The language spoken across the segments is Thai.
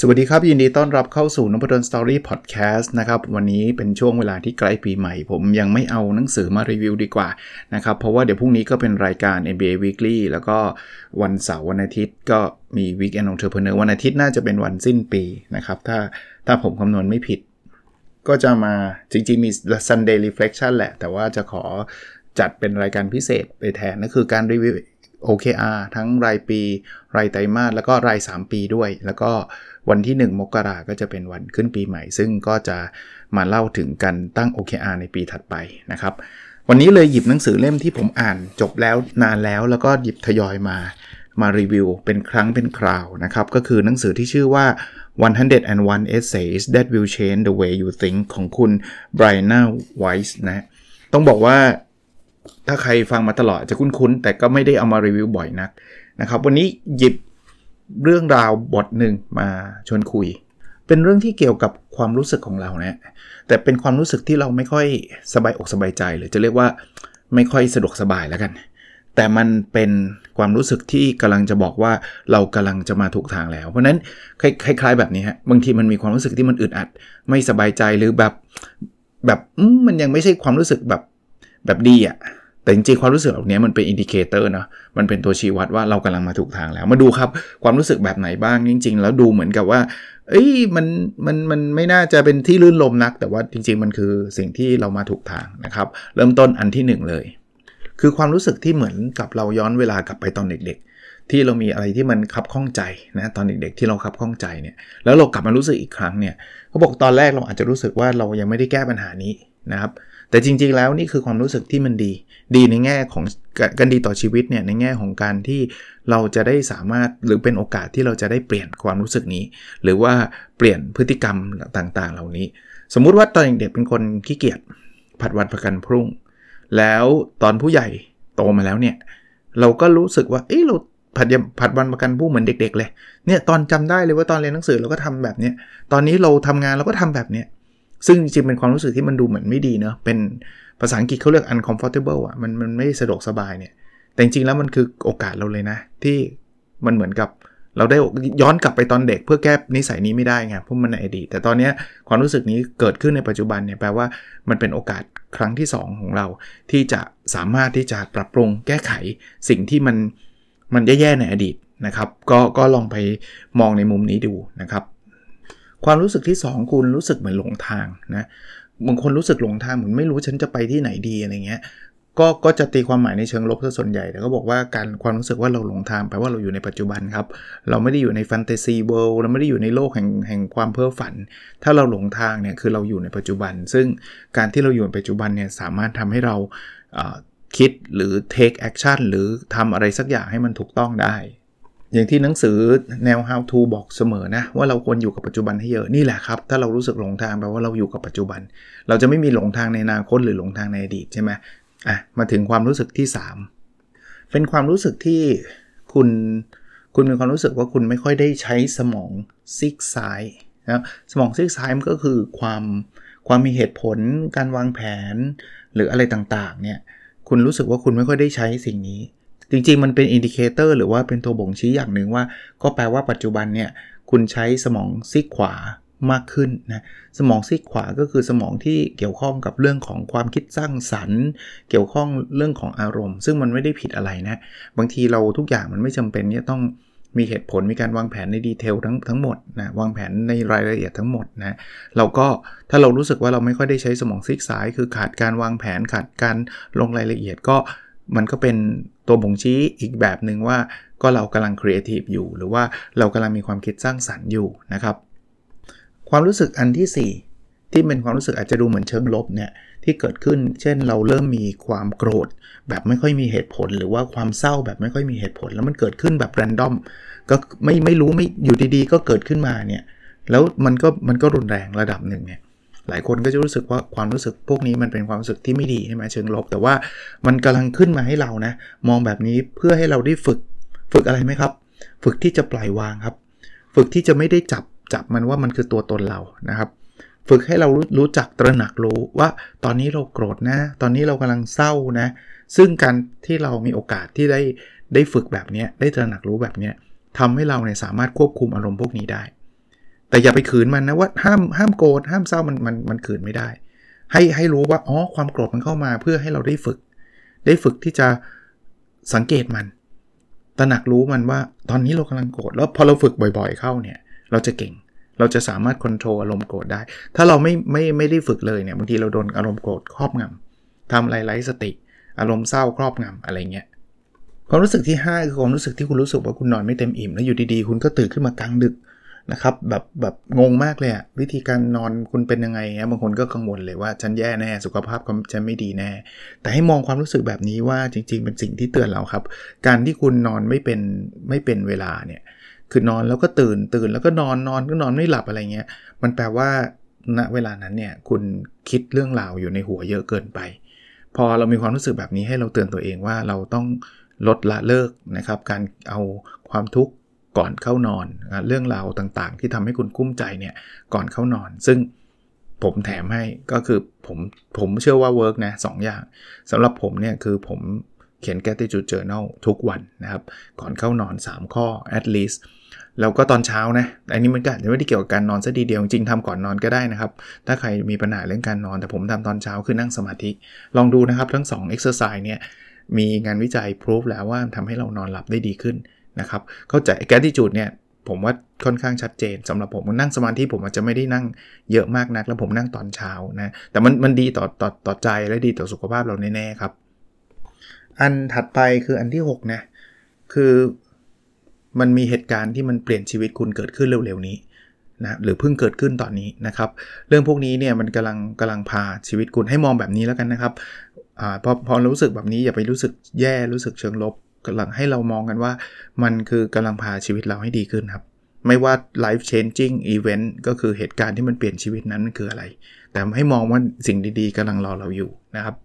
สวัสดีครับ ยินดีต้อนรับเข้าสู่นพดลสตอรี่พอดแคสต์นะครับ วันนี้เป็นช่วงเวลาที่ใกล้ปีใหม่ ผมยังไม่เอาหนังสือมารีวิวดีกว่านะครับ เพราะว่าเดี๋ยวพรุ่งนี้ก็เป็นรายการ MBA Weekly แล้วก็วันเสาร์วันอาทิตย์ก็มี Weekend Entrepreneur วันอาทิตย์น่าจะเป็นวันสิ้นปีนะครับ ถ้าถ้าผมคำนวณไม่ผิด ก็จะมาจริงๆมี Sunday Reflection แหละ แต่ว่าจะขอจัดเป็นรายการพิเศษไปแทนนั่นคือการรีวิว OKR ทั้งรายปี รายไตรมาสแล้วก็ราย 3 ปีด้วย แล้วก็ วันที่ 1 มกราก็จะเป็นวันขึ้นปีใหม่ ซึ่งก็จะมาเล่าถึงการตั้ง OKR ในปีถัดไปนะครับ วันนี้เลยหยิบหนังสือเล่มที่ผมอ่านจบแล้วนานแล้วแล้วก็หยิบทยอยมามารีวิวเป็นครั้งเป็นคราวนะครับ ก็คือหนังสือที่ชื่อว่า 101 Essays That Will Change the Way You Think ของคุณ Brian Weiss นะ ต้องบอกว่าถ้าใครฟังมาตลอดจะคุ้นๆ แต่ก็ไม่ได้เอามารีวิวบ่อยนักนะครับ วันนี้หยิบ เรื่องราวบทหนึ่งมาชวนคุย เป็นเรื่องที่เกี่ยวกับความรู้สึกของเราเนะแต่เป็นความรู้สึกที่เราไม่ค่อยสบายอกสบายใจ หรือจะเรียกว่าไม่ค่อยสะดวกสบายแล้วกัน แต่มันเป็นความรู้สึกที่กำลังจะบอกว่าเรากำลังจะมาถูกทางแล้ว เพราะนั้นคล้าย ๆ แบบนี้ฮะบางทีมันมีความรู้สึกที่มันอึดอัด ไม่สบายใจหรือแบบแบบมันยังไม่ใช่ความรู้สึกแบบแบบดีอะ่ะ แต่จริงๆความรู้สึกเหล่านี้มันเป็น indicator นะมันเป็นตัวชี้วัดว่าเรากำลังมาถูกทางแล้ว มาดูครับความรู้สึกแบบไหนบ้างจริง ๆ แล้วดูเหมือนกับว่า เอ้ยมันมันมันไม่น่าจะเป็นที่ลื่นลมนัก แต่ว่าจริง ๆ มันคือสิ่งที่เรามาถูกทางนะครับ เริ่มต้นอันที่ 1 เลย คือความรู้สึกที่เหมือนกับเราย้อนเวลากลับไปตอนเด็ก ๆ ที่เรามีอะไรที่มันคับข้องใจนะตอนเด็กๆ ที่เราคับข้องใจเนี่ยแล้วเรากลับมารู้สึกอีกครั้งเนี่ยเขาบอกตอนแรกเราอาจจะรู้สึกว่าเรายังไม่ได้แก้ปัญหานี้นะครับ แต่จริง ๆ แล้วนี่คือความรู้สึกที่มันดี ดีในแง่ของการดีต่อชีวิตเนี่ยในแง่ของการที่เราจะได้สามารถหรือเป็นโอกาสที่เราจะได้เปลี่ยนความรู้สึกนี้ หรือว่าเปลี่ยนพฤติกรรมต่างๆ เหล่านี้ สมมุติว่าตอนเด็กเป็นคนขี้เกียจผัดวันประกันพรุ่ง แล้วตอนผู้ใหญ่โตมาแล้วเนี่ยเราก็รู้สึกว่าเอ้เราผัดผัดวันประกันพรุ่งเหมือนเด็ก ๆ เลยเนี่ยตอนจำได้เลยว่าตอนเรียนหนังสือเราก็ทำแบบเนี้ยตอนนี้เราทำงานเราก็ทำแบบเนี้ย ซึ่งจริงๆเป็นความรู้สึกที่มันดูเหมือนไม่ดีเนาะเป็นภาษาอังกฤษเขาเรียก uncomfortable อะมันมันไม่สะดวกสบายเนี่ย แต่จริงๆแล้วมันคือโอกาสเราเลยนะ ที่มันเหมือนกับเราได้ย้อนกลับไปตอนเด็กเพื่อแก้นิสัยนี้ไม่ได้ไงเพราะมันในอดีตแต่ตอนนี้ความรู้สึกนี้เกิดขึ้นในปัจจุบันเนี่ยแปลว่ามันเป็นโอกาสครั้งที่ 2 ของเรา ที่จะสามารถที่จะปรับปรุงแก้ไขสิ่งที่มันมันแย่ๆในอดีตนะครับ ก็ก็ลองไปมองในมุมนี้ดูนะครับ ความรู้สึกที่ 2 คุณรู้สึกเหมือนหลงทางนะบางคนรู้สึกหลงทางเหมือนไม่รู้ฉันจะไปที่ไหนดีอะไรเงี้ยก็ก็จะตีความหมายในเชิงลบซะส่วนใหญ่แต่ก็บอกว่าการความรู้สึกว่าเราหลงทางแปลว่าเราอยู่ในปัจจุบันครับ เราไม่ได้อยู่ในแฟนตาซีเวิลด์เราไม่ได้อยู่ในโลกแห่งแห่งความเพ้อฝัน ถ้าเราหลงทางเนี่ยคือเราอยู่ในปัจจุบัน ซึ่งการที่เราอยู่ในปัจจุบันเนี่ยสามารถทำให้เราคิดหรือ take action หรือทำอะไรสักอย่างให้มันถูกต้องได้ อย่างที่หนังสือแนว how to บอกเสมอนะ ว่าเราควรอยู่กับปัจจุบันให้เยอะนี่แหละครับ ถ้าเรารู้สึกหลงทางแปลว่าเราอยู่กับปัจจุบัน เราจะไม่มีหลงทางในอนาคตหรือหลงทางในอดีตใช่ไหมอะมาถึงความรู้สึกที่ 3 เป็นความรู้สึกที่คุณคุณมีความรู้สึกว่าคุณไม่ค่อยได้ใช้สมองซีกซ้ายนะสมองซีกซ้ายมันก็คือความความมีเหตุผลการวางแผน หรืออะไรต่างๆเนี่ยคุณรู้สึกว่าคุณไม่ค่อยได้ใช้สิ่งนี้ จริงๆ มันเป็น indicator หรือว่าเป็นตัวบ่งชี้อย่างหนึ่งว่า ก็แปลว่าปัจจุบันเนี่ยคุณใช้สมองซีกขวามากขึ้นนะสมองซีกขวาก็คือสมองที่เกี่ยวข้องกับเรื่องของความคิดสร้างสรรค์ เกี่ยวข้องเรื่องของอารมณ์ ซึ่งมันไม่ได้ผิดอะไรนะ บางทีเราทุกอย่างมันไม่จำเป็นเนี่ยต้องมีเหตุผลมีการวางแผนในดีเทลทั้งทั้งหมดนะวางแผนในรายละเอียดทั้งหมดนะเราก็ถ้าเรารู้สึกว่าเราไม่ค่อยได้ใช้สมองซีกซ้าย คือขาดการวางแผนขาดการลงรายละเอียดก็ มันก็เป็นตัวบ่งชี้อีกแบบหนึ่งว่าก็เรากำลังครีเอทีฟอยู่ หรือว่าเรากำลังมีความคิดสร้างสรรค์อยู่นะครับ ความรู้สึกอันที่ 4 ที่เป็นความรู้สึกอาจจะดูเหมือนเชิงลบเนี่ยที่เกิดขึ้น เช่นเราเริ่มมีความโกรธ แบบไม่ค่อยมีเหตุผล หรือว่าความเศร้าแบบไม่ค่อยมีเหตุผล แล้วมันเกิดขึ้นแบบ random ก็ไม่ไม่รู้ไม่อยู่ดีๆ ก็เกิดขึ้นมาเนี่ยแล้วมันก็มันก็รุนแรงระดับหนึ่งเนี่ย หลายคนก็จะรู้สึกว่าความรู้สึกพวกนี้มันเป็นความรู้สึกที่ไม่ดีใช่ไหมเชิงลบ แต่ว่ามันกำลังขึ้นมาให้เรานะ มองแบบนี้เพื่อให้เราได้ฝึกฝึกอะไรไหมครับ ฝึกที่จะปล่อยวางครับ ฝึกที่จะไม่ได้จับจับมันว่ามันคือตัวตนเรานะครับฝึกให้เรารู้รู้จักตระหนักรู้ว่าตอนนี้เราโกรธนะ ตอนนี้เรากำลังเศร้านะ ซึ่งการที่เรามีโอกาสที่ได้ได้ฝึกแบบนี้ได้ตระหนักรู้แบบนี้ทำให้เราเนี่ยสามารถควบคุมอารมณ์พวกนี้ได้ แต่อย่าไปขืนมันนะว่าห้ามห้ามโกรธห้ามเศร้ามันมันมันขืนไม่ได้ ให้ให้รู้ว่าอ๋อความโกรธมันเข้ามาเพื่อให้เราได้ฝึก ได้ฝึกที่จะสังเกตมัน ตระหนักรู้มันว่าตอนนี้เรากำลังโกรธแล้วพอเราฝึกบ่อยๆ เข้าเนี่ย เราจะเก่ง เราจะสามารถควบคุมอารมณ์โกรธได้ ถ้าเราไม่ไม่ไม่ได้ฝึกเลยเนี่ยบางทีเราโดนอารมณ์โกรธครอบงำทำอะไรไร้สติ อารมณ์เศร้าครอบงำอะไรเงี้ยความรู้สึกที่5คือความรู้สึกที่คุณรู้สึกว่าคุณนอนไม่เต็มอิ่มแล้วอยู่ดีๆ คุณก็ตื่นขึ้นมากลางดึก นะครับแบบแบบงงมากเลยอะวิธีการนอนคุณเป็นยังไงบางคนก็กังวลเลยว่าฉันแย่แน่สุขภาพฉันไม่ดีแน่ แต่ให้มองความรู้สึกแบบนี้ว่าจริง ๆ เป็นสิ่งที่เตือนเราครับ การที่คุณนอนไม่เป็นไม่เป็นเวลาเนี่ยคือนอนแล้วก็ตื่นตื่นแล้วก็นอนนอนก็นอนไม่หลับอะไรเงี้ยมันแปลว่าณเวลานั้นเนี่ยคุณคิดเรื่องราวอยู่ในหัวเยอะเกินไป พอเรามีความรู้สึกแบบนี้ให้เราเตือนตัวเองว่าเราต้องลดละเลิกนะครับ การเอาความทุกข์ ก่อนเข้านอน เรื่องราวต่างๆ ที่ทำให้คุณกุ้มใจเนี่ยก่อนเข้านอน ซึ่งผมแถมให้ก็คือผมผมเชื่อว่าเวิร์กนะสอย่างสำหรับผมเนี่ยคือผมเขียน gratitude journal ทุกวันนะครับ ก่อนเข้านอน 3 ข้อ at least แล้วก็ตอนเช้านะ อันนี้มันก็ไม่ได้เกี่ยวกับการนอนซะดีเดียว จริงทำก่อนนอนก็ได้นะครับ ถ้าใครมีปัญหาเรื่องการนอน แต่ผมทำตอนเช้าคือนั่งสมาธิ ลองดูนะครับทั้ง2 exercise เนี่ยมีงานวิจัยพิสูจแล้วว่าทำให้เรานอนหลับได้ดีขึ้น นะครับเข้าใจแกติจูดเนี่ยผมว่าค่อนข้างชัดเจนสำหรับผมนั่งสมาธิผมอาจจะไม่ได้นั่งเยอะมากนัก แล้วผมนั่งตอนเช้านะแต่มันมันดีต่อต่อต่อใจและดีต่อสุขภาพเราแน่ๆครับ อันถัดไปคืออันที่6นะคือมันมีเหตุการณ์ที่มันเปลี่ยนชีวิตคุณเกิดขึ้นเร็วๆนี้นะหรือเพิ่งเกิดขึ้นตอนนี้นะครับ เรื่องพวกนี้เนี่ยมันกำลังกำลังพาชีวิตคุณให้มองแบบนี้แล้วกันนะครับอพอพอรู้สึกแบบนี้อย่าไปรู้สึกแย่รู้สึกเชิงลบำลังให้เรามองกันว่า มันคือกำลังพาชีวิตเราให้ดีขึ้นครับ ไม่ว่า life changing event ก็คือเหตุการณ์ที่มันเปลี่ยนชีวิตนั้นคืออะไร แต่ให้มองว่าสิ่งดีๆกำลังรอเราอยู่นะครับ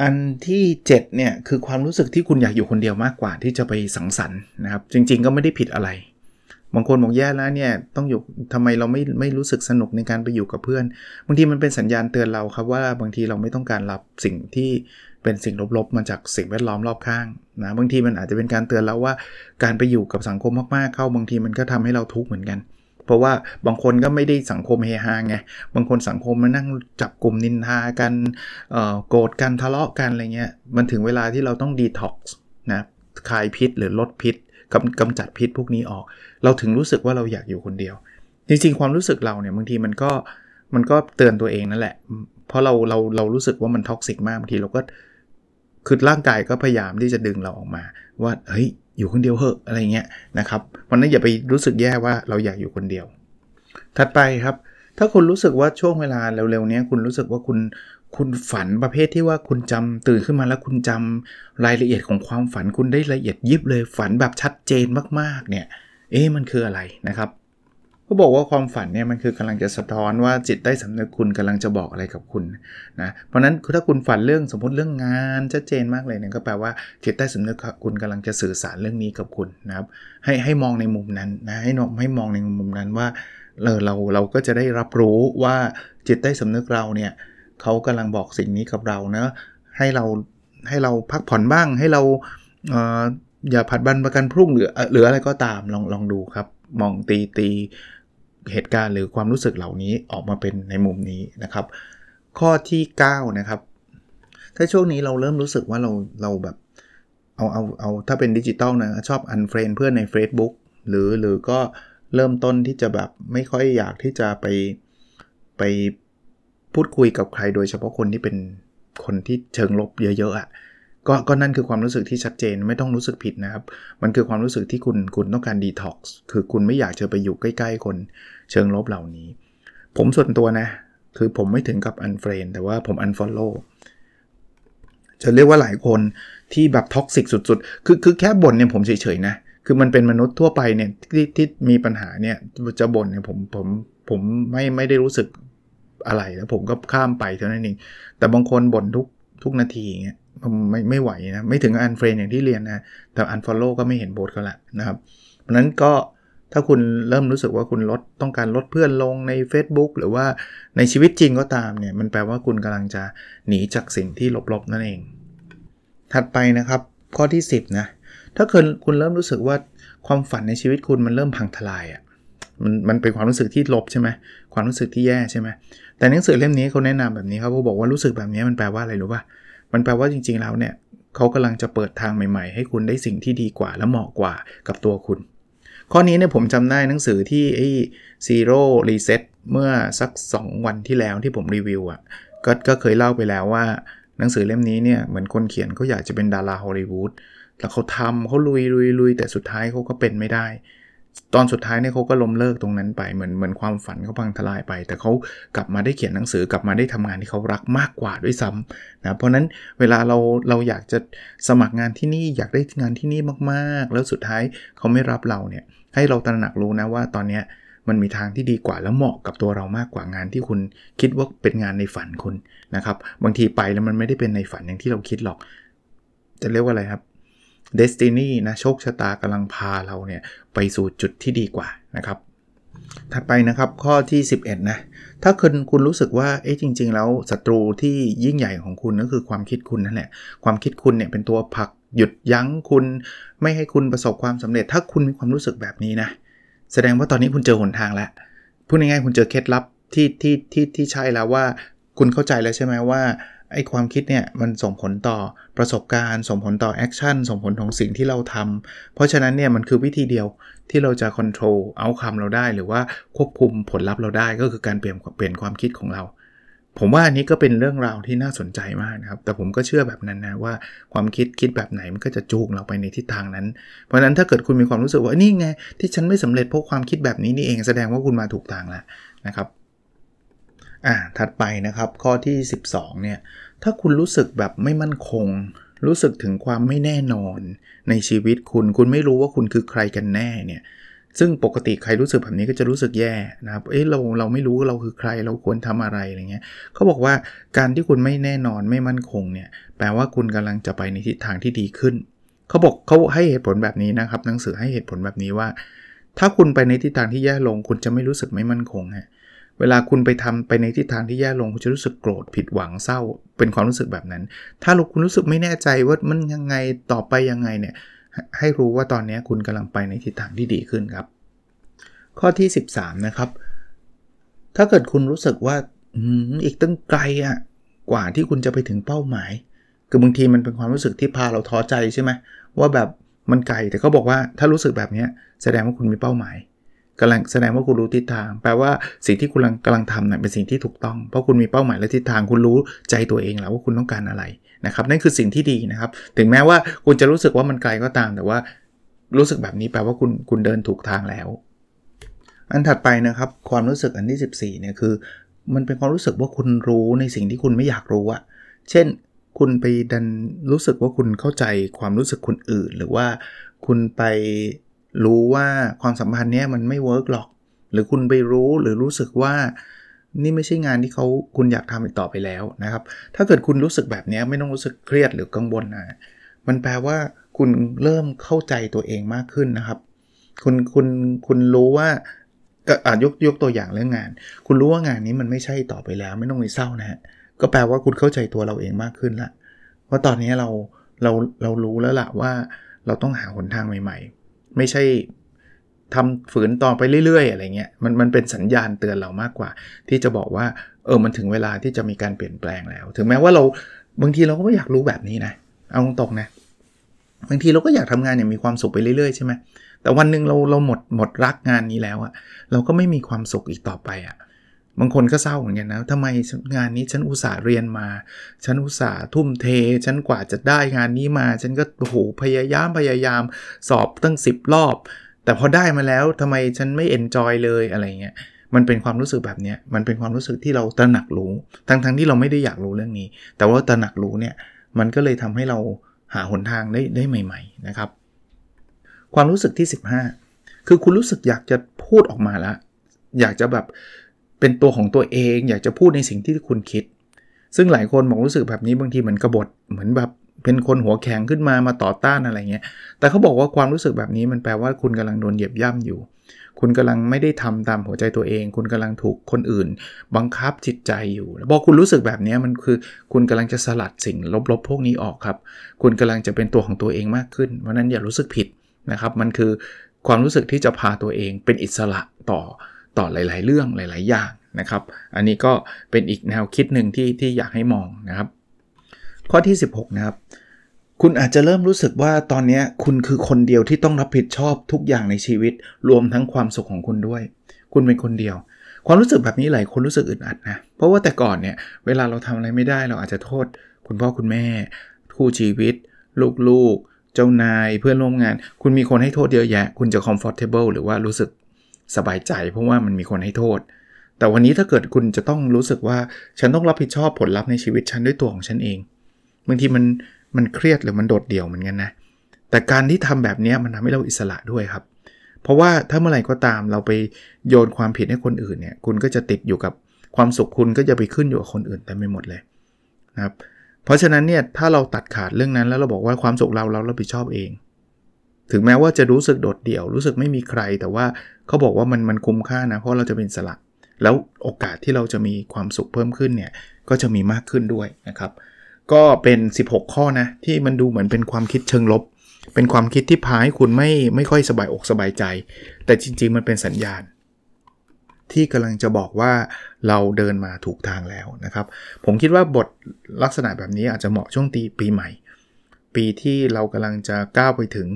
อันที่ 7 เนี่ย คือความรู้สึกที่คุณอยากอยู่คนเดียวมากกว่าที่จะไปสังสรรค์นะครับ จริง ๆ ก็ไม่ได้ผิดอะไรบางคนบอกแย่แล้วเนี่ยต้องอยู่ทำไมเราไม่ไม่รู้สึกสนุกในการไปอยู่กับเพื่อน บางทีมันเป็นสัญญาณเตือนเราครับว่าบางทีเราไม่ต้องการรับสิ่งที่ เป็นสิ่งลบๆมาจากสิ่งแวดล้อมรอบข้างนะบางทีมันอาจจะเป็นการเตือนเราว่าการไปอยู่กับสังคมมากๆเข้าบางทีมันก็ทำให้เราทุกข์เหมือนกัน เพราะว่าบางคนก็ไม่ได้สังคมเฮฮาไงบางคนสังคมมานั่งจับกลุ่มนินทากันโกรธกันทะเลาะกันอะไรเงี้ยมันถึงเวลาที่เราต้องดีท็อกซ์นะคายพิษหรือลดพิษกำกำจัดพิษพวกนี้ออก เราถึงรู้สึกว่าเราอยากอยู่คนเดียว จริงๆ ความรู้สึกเราเนี่ยบางทีมันก็มันก็เตือนตัวเองนั่นแหละ เพราะเราเราเรารู้สึกว่ามันท็อกซิกมากบางทีเราก็ คือร่างกายก็พยายามที่จะดึงเราออกมา ว่าเฮ้ยอยู่คนเดียวเหอะอะไรเงี้ยนะครับเพราะนั้นอย่าไปรู้สึกแย่ว่าเราอยากอยู่คนเดียว ถัดไปครับ ถ้าคุณรู้สึกว่าช่วงเวลาเร็วๆนี้คุณรู้สึกว่าคุณคุณฝันประเภทที่ว่าคุณจำตื่นขึ้นมาแล้วคุณจำรายละเอียดของความฝันคุณได้ละเอียดยิบเลยฝันแบบชัดเจนมากๆเนี่ยเอ๊ะมันคืออะไรนะครับ ก็บอกว่าความฝันเนี่ยมันคือกำลังจะสะท้อนว่าจิตใต้สำนึกคุณกำลังจะบอกอะไรกับคุณนะเพราะนั้นถ้าคุณฝันเรื่องสมมติเรื่องงานชัดเจนมากเลยเนี่ยก็แปลว่าจิตใต้สำนึกคุณกำลังจะสื่อสารเรื่องนี้กับคุณนะครับให้ให้มองในมุมนั้นนะให้นให้มองในมุมนั้นว่าเราเราเราก็จะได้รับรู้ว่าจิตใต้สำนึกเราเนี่ยเขากำลังบอกสิ่งนี้กับเราเนะให้เราให้เราพักผ่อนบ้างให้เราเอย่าผัดวันประกันพรุ่งหรือหรืออะไรก็ตามลองลองดูครับ มองตีตี เหตุการณ์หรือความรู้สึกเหล่านี้ออกมาเป็นในมุมนี้นะครับ ข้อที่ 9 นะครับ ถ้าช่วงนี้เราเริ่มรู้สึกว่าเราเราแบบเอาเอาเอาถ้าเป็นดิจิตอลนะชอบ unfriend เพื่อนใน Facebook หรือหรือก็เริ่มต้นที่จะแบบไม่ค่อยอยากที่จะไปไปพูดคุยกับใครโดยเฉพาะคนที่เป็นคนที่เชิงลบเยอะๆอะ่ะ ก็ก็นั่นคือความรู้สึกที่ชัดเจนไม่ต้องรู้สึกผิดนะครับ มันคือความรู้สึกที่คุณคุณต้องการดีท็อกซ์คือคุณไม่อยากจะไปอยู่ใกล้ๆ คนเชิงลบเหล่านี้ ผมส่วนตัวนะ คือผมไม่ถึงกับ unfriend แต่ว่าผม unfollow จะเรียกว่าหลายคนที่แบบ toxic สุดๆ คือคือแค่บ่นเนี่ยผมเฉยๆนะ คือมันเป็นมนุษย์ทั่วไปเนี่ยที่ที่มีปัญหาเนี่ยจะบ่นเนี่ยผมผมผมไม่ไม่ได้รู้สึกอะไรแล้วผมก็ข้ามไปเท่านั้นเองแต่บางคนบ่นทุกทุกนาทีเงี้ย ไม่ไม่ไหวนะ ไม่ถึง unfriend อย่างที่เรียนนะ แต่ unfollow ก็ไม่เห็นโพสต์ก็ละนะครับ เพราะนั้นก็ถ้าคุณเริ่มรู้สึกว่าคุณลดต้องการลดเพื่อนลงใน Facebook หรือว่าในชีวิตจริงก็ตามเนี่ย มันแปลว่าคุณกำลังจะหนีจากสิ่งที่ลบๆนั่นเอง ถัดไปนะครับข้อที่ 10นะถ้าเกิดคุณเริ่มรู้สึกว่าความฝันในชีวิตคุณมันเริ่มพังทลายอะ่ะมันมันเป็นความรู้สึกที่ลบใช่ไหมความรู้สึกที่แย่ใช่ไหมแต่หนังสือเล่มนี้เขาแนะนำแบบนี้ครับเขาบอกว่ารู้สึกแบบนี้มันแปลว่าอะไรรู้ป่ะ มันแปลว่าจริง ๆ แล้วเนี่ยเขากำลังจะเปิดทางใหม่ๆ ให้คุณได้สิ่งที่ดีกว่าและเหมาะกว่ากับตัวคุณ ข้อนี้เนี่ยผมจำได้หนังสือที่ไอ้ Zero Reset เมื่อสัก 2 วันที่แล้วที่ผมรีวิวอะ่ะก็ก็เคยเล่าไปแล้วว่า หนังสือเล่มนี้เนี่ยเหมือนคนเขียนเขาอยากจะเป็นดาราฮอลลีวูดแล้วเขาทำเขาลุยลุยลุยแต่สุดท้ายเขาก็เป็นไม่ได้ ตอนสุดท้ายเนี่ยเขาก็ล้มเลิกตรงนั้นไปเหมือนเหมือนความฝันเขาพังทลายไป แต่เขากลับมาได้เขียนหนังสือกลับมาได้ทำงานที่เขารักมากกว่าด้วยซ้ำนะเพราะนั้นเวลาเราเราอยากจะสมัครงานที่นี่อยากได้งานที่นี่มากๆ แล้วสุดท้ายเขาไม่รับเราเนี่ยให้เราตระหนักรู้นะว่าตอนเนี้ยมันมีทางที่ดีกว่าและเหมาะกับตัวเรามากกว่างานที่คุณคิดว่าเป็นงานในฝันคุณนะครับบางทีไปแล้วมันไม่ได้เป็นในฝันอย่างที่เราคิดหรอก จะเรียกว่าอะไรครับ Destiny นะโชคชะตากำลังพาเราเนี่ยไปสู่จุดที่ดีกว่านะครับ ถัดไปนะครับข้อที่ 11 นะ ถ้าคุณคุณรู้สึกว่าเอ๊ะจริง ๆ แล้วศัตรูที่ยิ่งใหญ่ของคุณก็คือความคิดคุณนั่นแหละ ความคิดคุณเนี่ยเป็นตัวผลักหยุดยั้งคุณ ไม่ให้คุณประสบความสำเร็จ ถ้าคุณมีความรู้สึกแบบนี้นะ แสดงว่าตอนนี้คุณเจอหนทางแล้วพูดง่ายๆคุณเจอเคล็ดลับที่ที่ที่ที่ใช่แล้วว่า คุณเข้าใจแล้วใช่ไหมว่า ไอ้ความคิดเนี่ยมันส่งผลต่อประสบการณ์ ส่งผลต่อแอคชั่นส่งผลของสิ่งที่เราทำเพราะฉะนั้นเนี่ยมันคือวิธีเดียวที่เราจะควบคุมเอาคำเราได้ หรือว่าควบคุมผลลัพธ์เราได้ก็คือการเปลี่ยนเปลี่ยนความคิดของเรา ผมว่าอันนี้ก็เป็นเรื่องราวที่น่าสนใจมากนะครับ แต่ผมก็เชื่อแบบนั้นนะว่าความคิดคิดแบบไหนมันก็จะจูงเราไปในทิศทางนั้น เพราะฉะนั้นถ้าเกิดคุณมีความรู้สึกว่านี่ไงที่ฉันไม่สำเร็จเพราะความคิดแบบนี้นี่เองแสดงว่าคุณมาถูกทางแล้วนะครับ อ่าถัดไปนะครับ ข้อที่ 12เนี่ยถ้าคุณรู้สึกแบบไม่มั่นคง รู้สึกถึงความไม่แน่นอน ในชีวิตคุณคุณไม่รู้ว่าคุณคือใครกันแน่เนี่ยซึ่งปกติใครรู้สึกแบบนี้ก็จะรู้สึกแย่นะครับ เอ้เราเราไม่รู้เราคือใครเราควรทำอะไรอะไรเงี้ยเขาบอกว่าการที่คุณไม่แน่นอนไม่มั่นคงเนี่ยแปลว่าคุณกำลังจะไปในทิศทางที่ดีขึ้น เขาบอกเขาให้เหตุผลแบบนี้นะครับ หนังสือให้เหตุผลแบบนี้ว่า ถ้าคุณไปในทิศทางที่แย่ลง คุณจะไม่รู้สึกไม่มั่นคงฮะ เวลาคุณไปทำไปในทิศทางที่แย่ลงคุณจะรู้สึกโกรธผิดหวังเศร้า เป็นความรู้สึกแบบนั้น ถ้าคุณรู้สึกไม่แน่ใจว่ามันยังไงต่อไปยังไงเนี่ยให้รู้ว่าตอนนี้คุณกำลังไปในทิศทางที่ดีขึ้นครับ ข้อที่ 13 นะครับ ถ้าเกิดคุณรู้สึกว่าอีกตั้งไกลอะ่ะกว่าที่คุณจะไปถึงเป้าหมาย คือบางทีมันเป็นความรู้สึกที่พาเราท้อใจใช่ไหมว่าแบบมันไกลแต่เขาบอกว่าถ้ารู้สึกแบบนี้แสดงว่าคุณมีเป้าหมาย กำลังแสดงว่าคุณรู้ทิศทาง แปลว่าสิ่งที่คุณกำลังทำเนี่ยเป็นสิ่งที่ถูกต้อง เพราะคุณมีเป้าหมายและทิศทางคุณรู้ใจตัวเองแล้วว่าคุณต้องการอะไรนะครับนั่นคือสิ่งที่ดีนะครับ ถึงแม้ว่าคุณจะรู้สึกว่ามันไกลก็ตาม แต่ว่ารู้สึกแบบนี้แปลว่าคุณคุณเดินถูกทางแล้ว อันถัดไปนะครับ ความรู้สึกอันที่ 14เนี่ยคือ มันเป็นความรู้สึกว่าคุณรู้ในสิ่งที่คุณไม่อยากรู้อะเช่น คุณไปดันรู้สึกว่าคุณเข้าใจความรู้สึกคนอื่น หรือว่าคุณไป รู้ว่าความสัมพันธ์เนี้ยมันไม่เวิร์กหรอก หรือคุณไปรู้หรือรู้สึกว่านี่ไม่ใช่งานที่เขาคุณอยากทำอีกต่อไปแล้วนะครับ ถ้าเกิดคุณรู้สึกแบบนี้ไม่ต้องรู้สึกเครียดหรือกังวลนะมันแปลว่าคุณเริ่มเข้าใจตัวเองมากขึ้นนะครับ คุณคุณคุณรู้ว่าก็ยกยกตัวอย่างเรื่องงาน คุณรู้ว่างานนี้มันไม่ใช่ต่อไปแล้ว ไม่ต้องไปเศร้านะฮะก็แปลว่าคุณเข้าใจตัวเราเองมากขึ้นละว่าตอนนี้เราเราเรารู้แล้วละว่าเราต้องหาหนทางใหม่ ๆ ไม่ใช่ทำฝืนต่อไปเรื่อยๆ อะไรเงี้ยมันมันเป็นสัญญาณเตือนเรามากกว่า ที่จะบอกว่าเออมันถึงเวลาที่จะมีการเปลี่ยนแปลงแล้ว ถึงแม้ว่าเราบางทีเราก็ไม่อยากรู้แบบนี้นะเอาตรงๆนะบางทีเราก็อยากทำงานอย่างมีความสุขไปเรื่อยๆใช่ไหมแต่วันหนึ่งเราเราหมดหมดรักงานนี้แล้วอะเราก็ไม่มีความสุขอีกต่อไปอะ บางคนก็เศร้าเหมือนกันนะทำไมงานนี้ฉันอุตส่าห์เรียนมา ฉันอุตส่าห์ทุ่มเท ฉันกว่าจะได้งานนี้มา ฉันก็โอ้โหพยายามพยายามสอบตั้ง 10 รอบ แต่พอได้มาแล้วทำไมฉันไม่เอนจอยเลยอะไรเงี้ยมันเป็นความรู้สึกแบบนี้มันเป็นความรู้สึกที่เราตระหนักรู้ ทั้งๆทที่เราไม่ได้อยากรู้เรื่องนี้ แต่ว่าตระหนักรู้เนี่ยมันก็เลยทำให้เราหาหนทางได้ได้ใหม่ ๆนะครับ ความรู้สึกที่ 15 คือคุณรู้สึกอยากจะพูดออกมาล้วอยากจะแบบ เป็นตัวของตัวเองอยากจะพูดในสิ่งที่คุณคิด ซึ่งหลายคนบอกรู้สึกแบบนี้บางทีเหมือนกบฏเหมือนแบบเป็นคนหัวแข็งขึ้นมามาต่อต้านอะไรเงี้ย แต่เขาบอกว่าความรู้สึกแบบนี้มันแปลว่าคุณกำลังโดนเหยียบย่ำอยู่ คุณกำลังไม่ได้ทำตามหัวใจตัวเอง คุณกำลังถูกคนอื่น บังคับจิตใจอยู่พอคุณรู้สึกแบบนี้มันคือ คุณกำลังจะสลัดสิ่งลบๆ พวกนี้ออกครับ คุณกำลังจะเป็นตัวของตัวเองมากขึ้น เพราะนั้นอย่ารู้สึกผิดนะครับ มันคือความรู้สึกที่จะพาตัวเองเป็นอิสระต่อ ต่อหลาย ๆ เรื่องหลาย ๆ อย่างนะครับ อันนี้ก็เป็นอีกแนวคิดหนึ่งที่ที่อยากให้มองนะครับ ข้อที่ 16 นะครับ คุณอาจจะเริ่มรู้สึกว่าตอนนี้คุณคือคนเดียวที่ต้องรับผิดชอบทุกอย่างในชีวิต รวมทั้งความสุขของคุณด้วย คุณเป็นคนเดียว ความรู้สึกแบบนี้หลายคนรู้สึกอึดอัดนะ เพราะว่าแต่ก่อนเนี่ยเวลาเราทำอะไรไม่ได้เราอาจจะโทษ คุณพ่อคุณแม่ คู่ชีวิต ลูกๆ เจ้านายเพื่อนร่วมงาน คุณมีคนให้โทษเยอะแยะ คุณจะ comfortable หรือว่ารู้สึก สบายใจ เพราะว่ามันมีคนให้โทษ แต่วันนี้ถ้าเกิดคุณจะต้องรู้สึกว่าฉันต้องรับผิดชอบผลลัพธ์ในชีวิตฉันด้วยตัวของฉันเองบางทีมันมันเครียดหรือมันโดดเดี่ยวเหมือนกันนะแต่การที่ทำแบบนี้มันทำให้เราอิสระด้วยครับ เพราะว่าถ้าเมื่อไหร่ก็ตามเราไปโยนความผิดให้คนอื่นเนี่ยคุณก็จะติดอยู่กับความสุขคุณก็จะไปขึ้นอยู่กับคนอื่นแต่ไม่หมดเลยนะครับเพราะฉะนั้นเนี่ยถ้าเราตัดขาดเรื่องนั้นแล้วเราบอกว่าความสุขเราเรารับผิดชอบเอง ถึงแม้ว่าจะรู้สึกโดดเดี่ยว รู้สึกไม่มีใคร แต่ว่าเขาบอกว่ามันมันคุ้มค่านะ เพราะเราจะเป็นสลักแล้วโอกาสที่เราจะมีความสุขเพิ่มขึ้นเนี่ยก็จะมีมากขึ้นด้วยนะครับ ก็เป็น 16 ข้อนะที่มันดูเหมือนเป็นความคิดเชิงลบ เป็นความคิดที่พาให้คุณไม่ไม่ค่อยสบายอกสบายใจ แต่จริง ๆ มันเป็นสัญญาณ ที่กำลังจะบอกว่าเราเดินมาถูกทางแล้วนะครับ ผมคิดว่าบทลักษณะแบบนี้อาจจะเหมาะช่วงตีปีใหม่ ปีที่เรากำลังจะก้าวไปถึง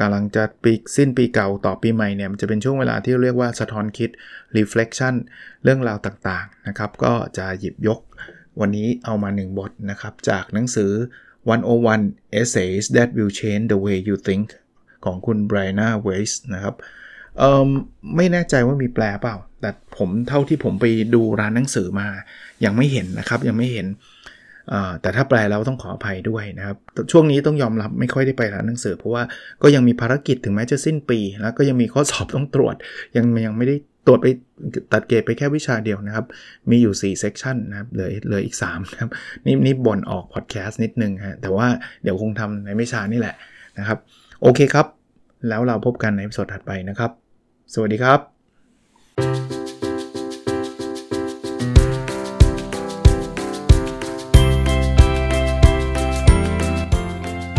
กำลังจะปีสิ้นปีเก่าต่อปีใหม่เนี่ยมันจะเป็นช่วงเวลาที่เรียกว่าสะท้อนคิด reflection เรื่องราวต่างๆนะครับ ก็จะหยิบยกวันนี้เอามา 1 บทนะครับ จากหนังสือ 101 Essays That Will Change the Way You Think ของคุณ Brianna Weiss นะครับไม่แน่ใจว่ามีแปลเปล่า แต่ผมเท่าที่ผมไปดูร้านหนังสือมา ยังไม่เห็นนะครับ ยังไม่เห็น แต่ถ้าแปลแล้วต้องขออภัยด้วยนะครับ ช่วงนี้ต้องยอมรับไม่ค่อยได้ไปร้านหนังสือ เพราะว่าก็ยังมีภารกิจถึงแม้จะสิ้นปี แล้วก็ยังมีข้อสอบต้องตรวจ ยังยังไม่ได้ตรวจไปตัดเกรดไปแค่วิชาเดียวนะครับ มีอยู่ 4 เซกชันนะครับเหลือเหลืออีก3นะครับนี่นี่บ่นออกพอดแคสต์นิดนึงฮะแต่ว่าเดี๋ยวคงทำในไม่ช้านี่แหละนะครับ โอเคครับ แล้วเราพบกันในสดถัดไปนะครับ สวัสดีครับ